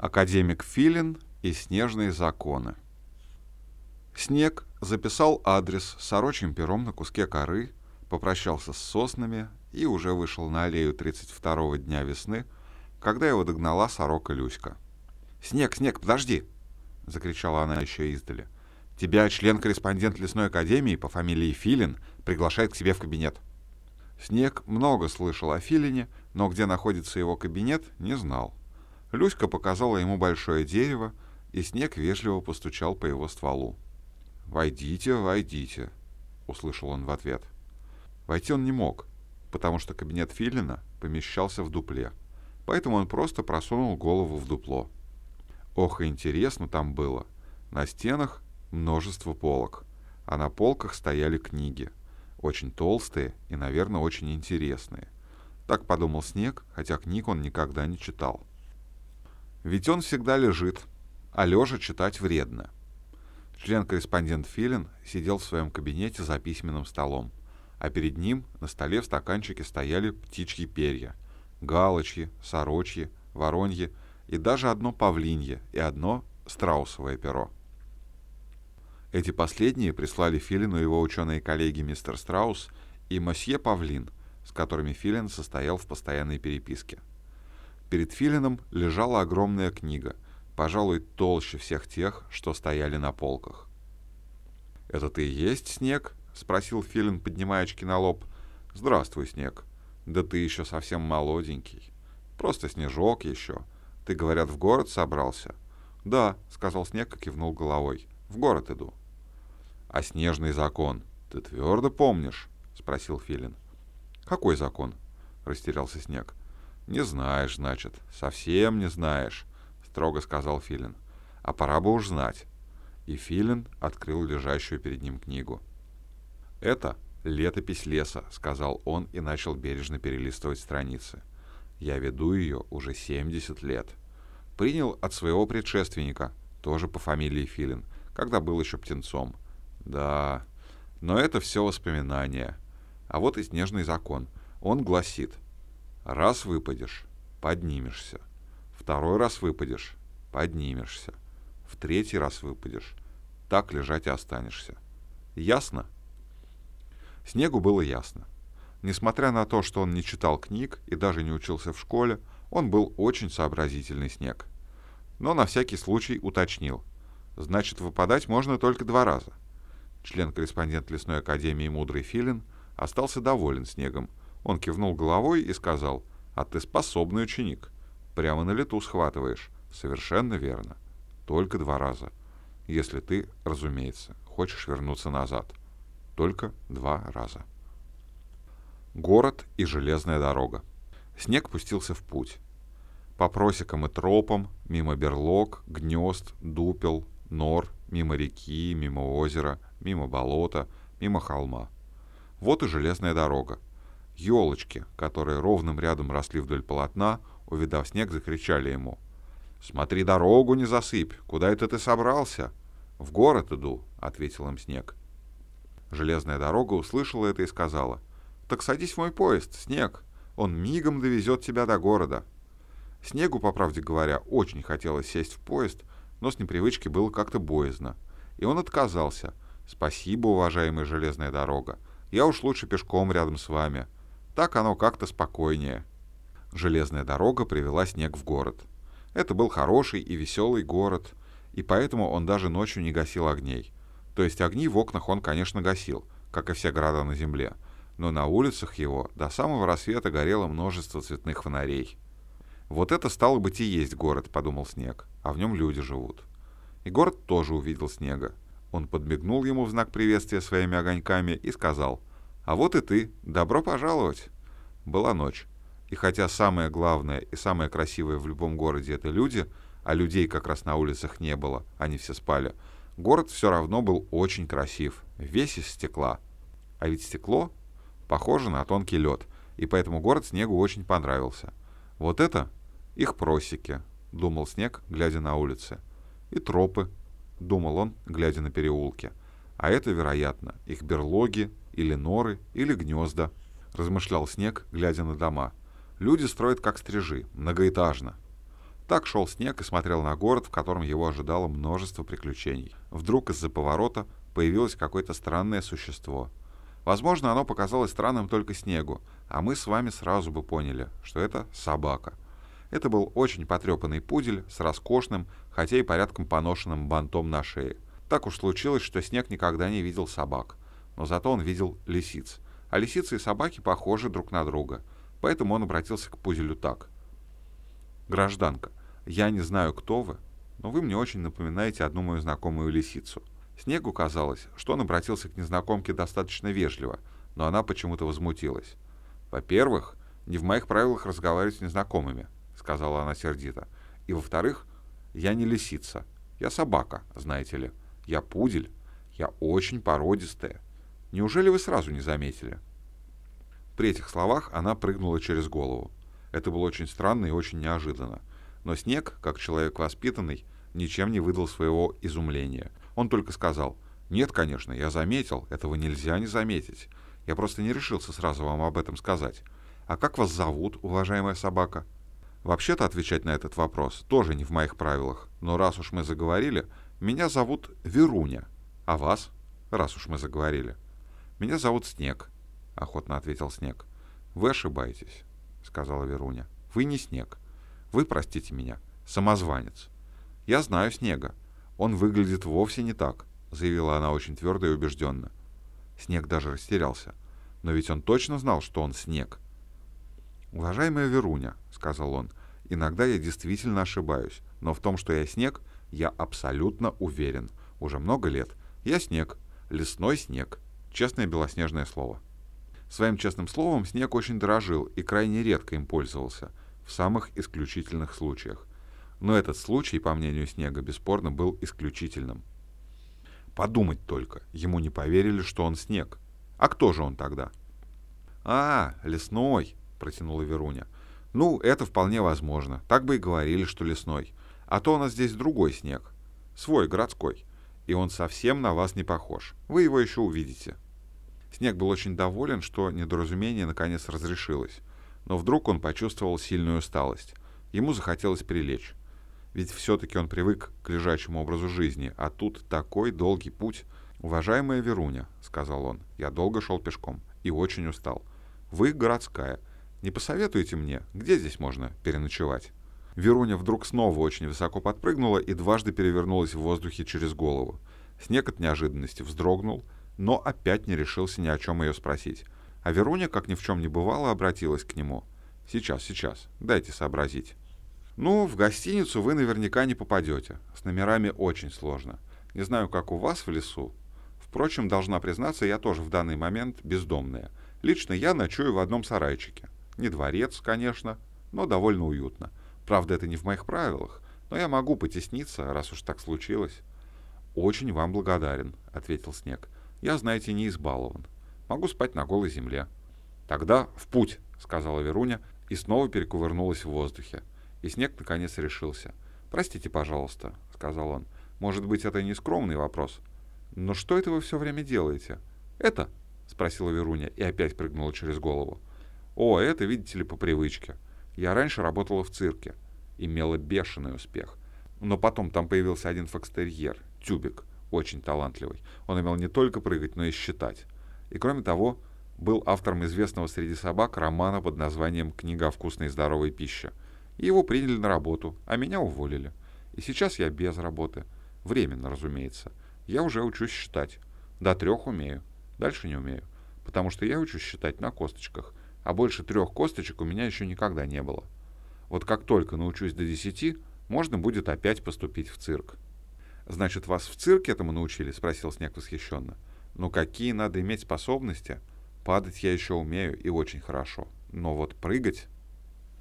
Академик Филин и снежные законы. Снег записал адрес сорочьим пером на куске коры, попрощался с соснами и уже вышел на аллею 32-го дня весны, когда его догнала сорока Люська. «Снег, Снег, подожди!» — закричала она еще издали. «Тебя член-корреспондент лесной академии по фамилии Филин приглашает к себе в кабинет». Снег много слышал о Филине, но где находится его кабинет, не знал. Люська показала ему большое дерево, и снег вежливо постучал по его стволу. «Войдите, войдите», — услышал он в ответ. Войти он не мог, потому что кабинет Филина помещался в дупле, поэтому он просто просунул голову в дупло. Ох, интересно там было. На стенах множество полок, а на полках стояли книги, очень толстые и, наверное, очень интересные. Так подумал Снег, хотя книг он никогда не читал. Ведь он всегда лежит, а лежа читать вредно. Член-корреспондент Филин сидел в своем кабинете за письменным столом, а перед ним на столе в стаканчике стояли птичьи перья, галочки, сорочьи, вороньи и даже одно павлинье и одно страусовое перо. Эти последние прислали Филину его ученые коллеги мистер Страус и мосье Павлин, с которыми Филин состоял в постоянной переписке – Перед Филином лежала огромная книга, пожалуй, толще всех тех, что стояли на полках. «Это ты и есть снег?» — спросил Филин, поднимая очки на лоб. «Здравствуй, снег. Да ты еще совсем молоденький. Просто снежок еще. Ты, говорят, в город собрался?» «Да», — сказал снег и кивнул головой. «В город иду». «А снежный закон ты твердо помнишь?» — спросил Филин. «Какой закон?» — растерялся снег. «Не знаешь, значит, совсем не знаешь», — строго сказал Филин. «А пора бы уж знать». И Филин открыл лежащую перед ним книгу. «Это летопись леса», — сказал он и начал бережно перелистывать страницы. «Я веду ее уже 70 лет. Принял от своего предшественника, тоже по фамилии Филин, когда был еще птенцом. Да, но это все воспоминания. А вот и снежный закон. Он гласит — Раз выпадешь, поднимешься. Второй раз выпадешь, поднимешься. В третий раз выпадешь, так лежать и останешься. Ясно? Снегу было ясно. Несмотря на то, что он не читал книг и даже не учился в школе, он был очень сообразительный снег. Но на всякий случай уточнил. Значит, выпадать можно только два раза. Член-корреспондент Лесной Академии Мудрый Филин остался доволен снегом он кивнул головой и сказал, «А ты способный ученик. Прямо на лету схватываешь. Совершенно верно. Только два раза. Если ты, разумеется, хочешь вернуться назад. Только два раза». Город и железная дорога. Снег пустился в путь. По просекам и тропам, мимо берлог, гнезд, дупел, нор, мимо реки, мимо озера, мимо болота, мимо холма. Вот и железная дорога, Елочки, которые ровным рядом росли вдоль полотна, увидав снег, закричали ему. «Смотри, дорогу не засыпь! Куда это ты собрался?» «В город иду», — ответил им снег. Железная дорога услышала это и сказала. «Так садись в мой поезд, снег. Он мигом довезет тебя до города». Снегу, по правде говоря, очень хотелось сесть в поезд, но с непривычки было как-то боязно. И он отказался. «Спасибо, уважаемая железная дорога. Я уж лучше пешком рядом с вами. Так оно как-то спокойнее. Железная дорога привела снег в город. Это был хороший и веселый город, и поэтому он даже ночью не гасил огней. То есть огни в окнах он, конечно, гасил, как и все города на земле, но на улицах его до самого рассвета горело множество цветных фонарей. «Вот это стало быть и есть город», — подумал Снег, — «а в нем люди живут». И город тоже увидел Снега. Он подмигнул ему в знак приветствия своими огоньками и сказал — а вот и ты. Добро пожаловать. Была ночь. И хотя самое главное и самое красивое в любом городе — это люди, а людей как раз на улицах не было, они все спали, город все равно был очень красив, весь из стекла. А ведь стекло похоже на тонкий лед, и поэтому город Снегу очень понравился. Вот это их просеки, думал Снег, глядя на улицы. И тропы, думал он, глядя на переулки. А это, вероятно, их берлоги, или норы, или гнезда, размышлял Снег, глядя на дома. Люди строят как стрижи, многоэтажно. Так шел снег и смотрел на город, в котором его ожидало множество приключений. Вдруг из-за поворота появилось какое-то странное существо. Возможно, оно показалось странным только снегу, а мы с вами сразу бы поняли, что это собака. Это был очень потрепанный пудель с роскошным, хотя и порядком поношенным бантом на шее. Так уж случилось, что снег никогда не видел собак, но зато он видел лисиц. А лисицы и собаки похожи друг на друга, поэтому он обратился к пуделю так. «Гражданка, я не знаю, кто вы, но вы мне очень напоминаете одну мою знакомую лисицу. Снегу казалось, что он обратился к незнакомке достаточно вежливо, но она почему-то возмутилась. «Во-первых, не в моих правилах разговаривать с незнакомыми», — сказала она сердито. «И во-вторых, я не лисица. Я собака, знаете ли. Я пудель. Я очень породистая. Неужели вы сразу не заметили?» При этих словах она прыгнула через голову. Это было очень странно и очень неожиданно. Но Снег, как человек воспитанный, ничем не выдал своего изумления. Он только сказал, «Нет, конечно, я заметил, этого нельзя не заметить. Я просто не решился сразу вам об этом сказать. А как вас зовут, уважаемая собака?» Вообще-то отвечать на этот вопрос тоже не в моих правилах, но раз уж мы заговорили, меня зовут Веруня. А вас? Раз уж мы заговорили. Меня зовут Снег, охотно ответил Снег. Вы ошибаетесь, сказала Веруня. Вы не Снег. Вы, простите меня, самозванец. Я знаю Снега. Он выглядит вовсе не так, заявила она очень твердо и убежденно. Снег даже растерялся. Но ведь он точно знал, что он Снег. «Уважаемая Веруня», — сказал он, — «иногда я действительно ошибаюсь, но в том, что я Снег, я абсолютно уверен. Уже много лет. Я Снег. Лесной Снег. Честное белоснежное слово». Своим честным словом Снег очень дорожил и крайне редко им пользовался — в самых исключительных случаях. Но этот случай, по мнению Снега, бесспорно был исключительным. Подумать только, ему не поверили, что он Снег. А кто же он тогда? «А, лесной», — протянула Веруня. «Ну, это вполне возможно. Так бы и говорили, что лесной. А то у нас здесь другой снег. Свой, городской. И он совсем на вас не похож. Вы его еще увидите». Снег был очень доволен, что недоразумение наконец разрешилось но вдруг он почувствовал сильную усталость. Ему захотелось прилечь. Ведь все-таки он привык к лежачему образу жизни, а тут такой долгий путь. «Уважаемая Веруня», — сказал он, — «я долго шел пешком и очень устал. Вы городская. Не посоветуете мне, где здесь можно переночевать?» Веруня вдруг снова очень высоко подпрыгнула и дважды перевернулась в воздухе через голову. Снег от неожиданности вздрогнул, но опять не решился ни о чем ее спросить. А Веруня, как ни в чем не бывало, обратилась к нему. «Сейчас, сейчас, дайте сообразить». «Ну, в гостиницу вы наверняка не попадете. С номерами очень сложно. Не знаю, как у вас в лесу. Впрочем, должна признаться, я тоже в данный момент бездомная. Лично я ночую в одном сарайчике. Не дворец, конечно, но довольно уютно. Правда, это не в моих правилах, но я могу потесниться, раз уж так случилось». «Очень вам благодарен», — ответил Снег. «Я, знаете, не избалован. Могу спать на голой земле. Тогда в путь, сказала Веруня и снова перекувырнулась в воздухе. И снег наконец решился. Простите, пожалуйста, сказал он. Может быть, это не скромный вопрос. Но что это вы все время делаете? Это? спросила Веруня и опять прыгнула через голову. О, это, видите ли, по привычке. Я раньше работала в цирке. Имела бешеный успех. Но потом там появился один фокстерьер, Тюбик, очень талантливый. Он умел не только прыгать, но и считать. И кроме того, был автором известного среди собак романа под названием «Книга о вкусной и здоровой пище». И его приняли на работу, а меня уволили. И сейчас я без работы. Временно, разумеется. Я уже учусь считать. До трех умею. Дальше не умею. Потому что я учусь считать на косточках. А больше трех косточек у меня еще никогда не было. Вот как только научусь до десяти, можно будет опять поступить в цирк. «Значит, вас в цирке этому научили?» — спросил Снег восхищенно. — ну какие надо иметь способности? Падать я еще умею и очень хорошо. Но вот прыгать